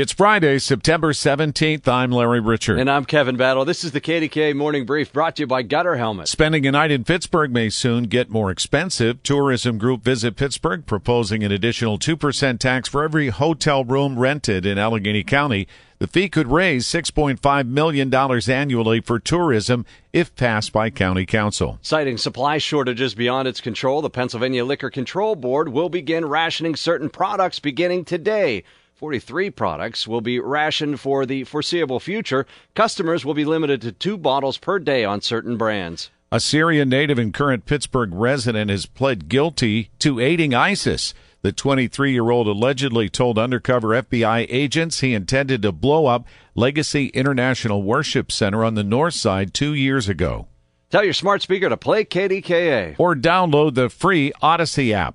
It's Friday, September 17th. I'm Larry Richert. And I'm Kevin Battle. This is the KDK Morning Brief brought to you by Gutter Helmet. Spending a night in Pittsburgh may soon get more expensive. Tourism group Visit Pittsburgh proposing an additional 2% tax for every hotel room rented in Allegheny County. The fee could raise $6.5 million annually for tourism if passed by County Council. Citing supply shortages beyond its control, the Pennsylvania Liquor Control Board will begin rationing certain products beginning today. 43 products will be rationed for the foreseeable future. Customers will be limited to two bottles per day on certain brands. A Syrian native and current Pittsburgh resident has pled guilty to aiding ISIS. The 23 year old allegedly told undercover FBI agents he intended to blow up Legacy International Worship Center on the north side two years ago. Tell your smart speaker to play KDKA. Or download the free Audacy app.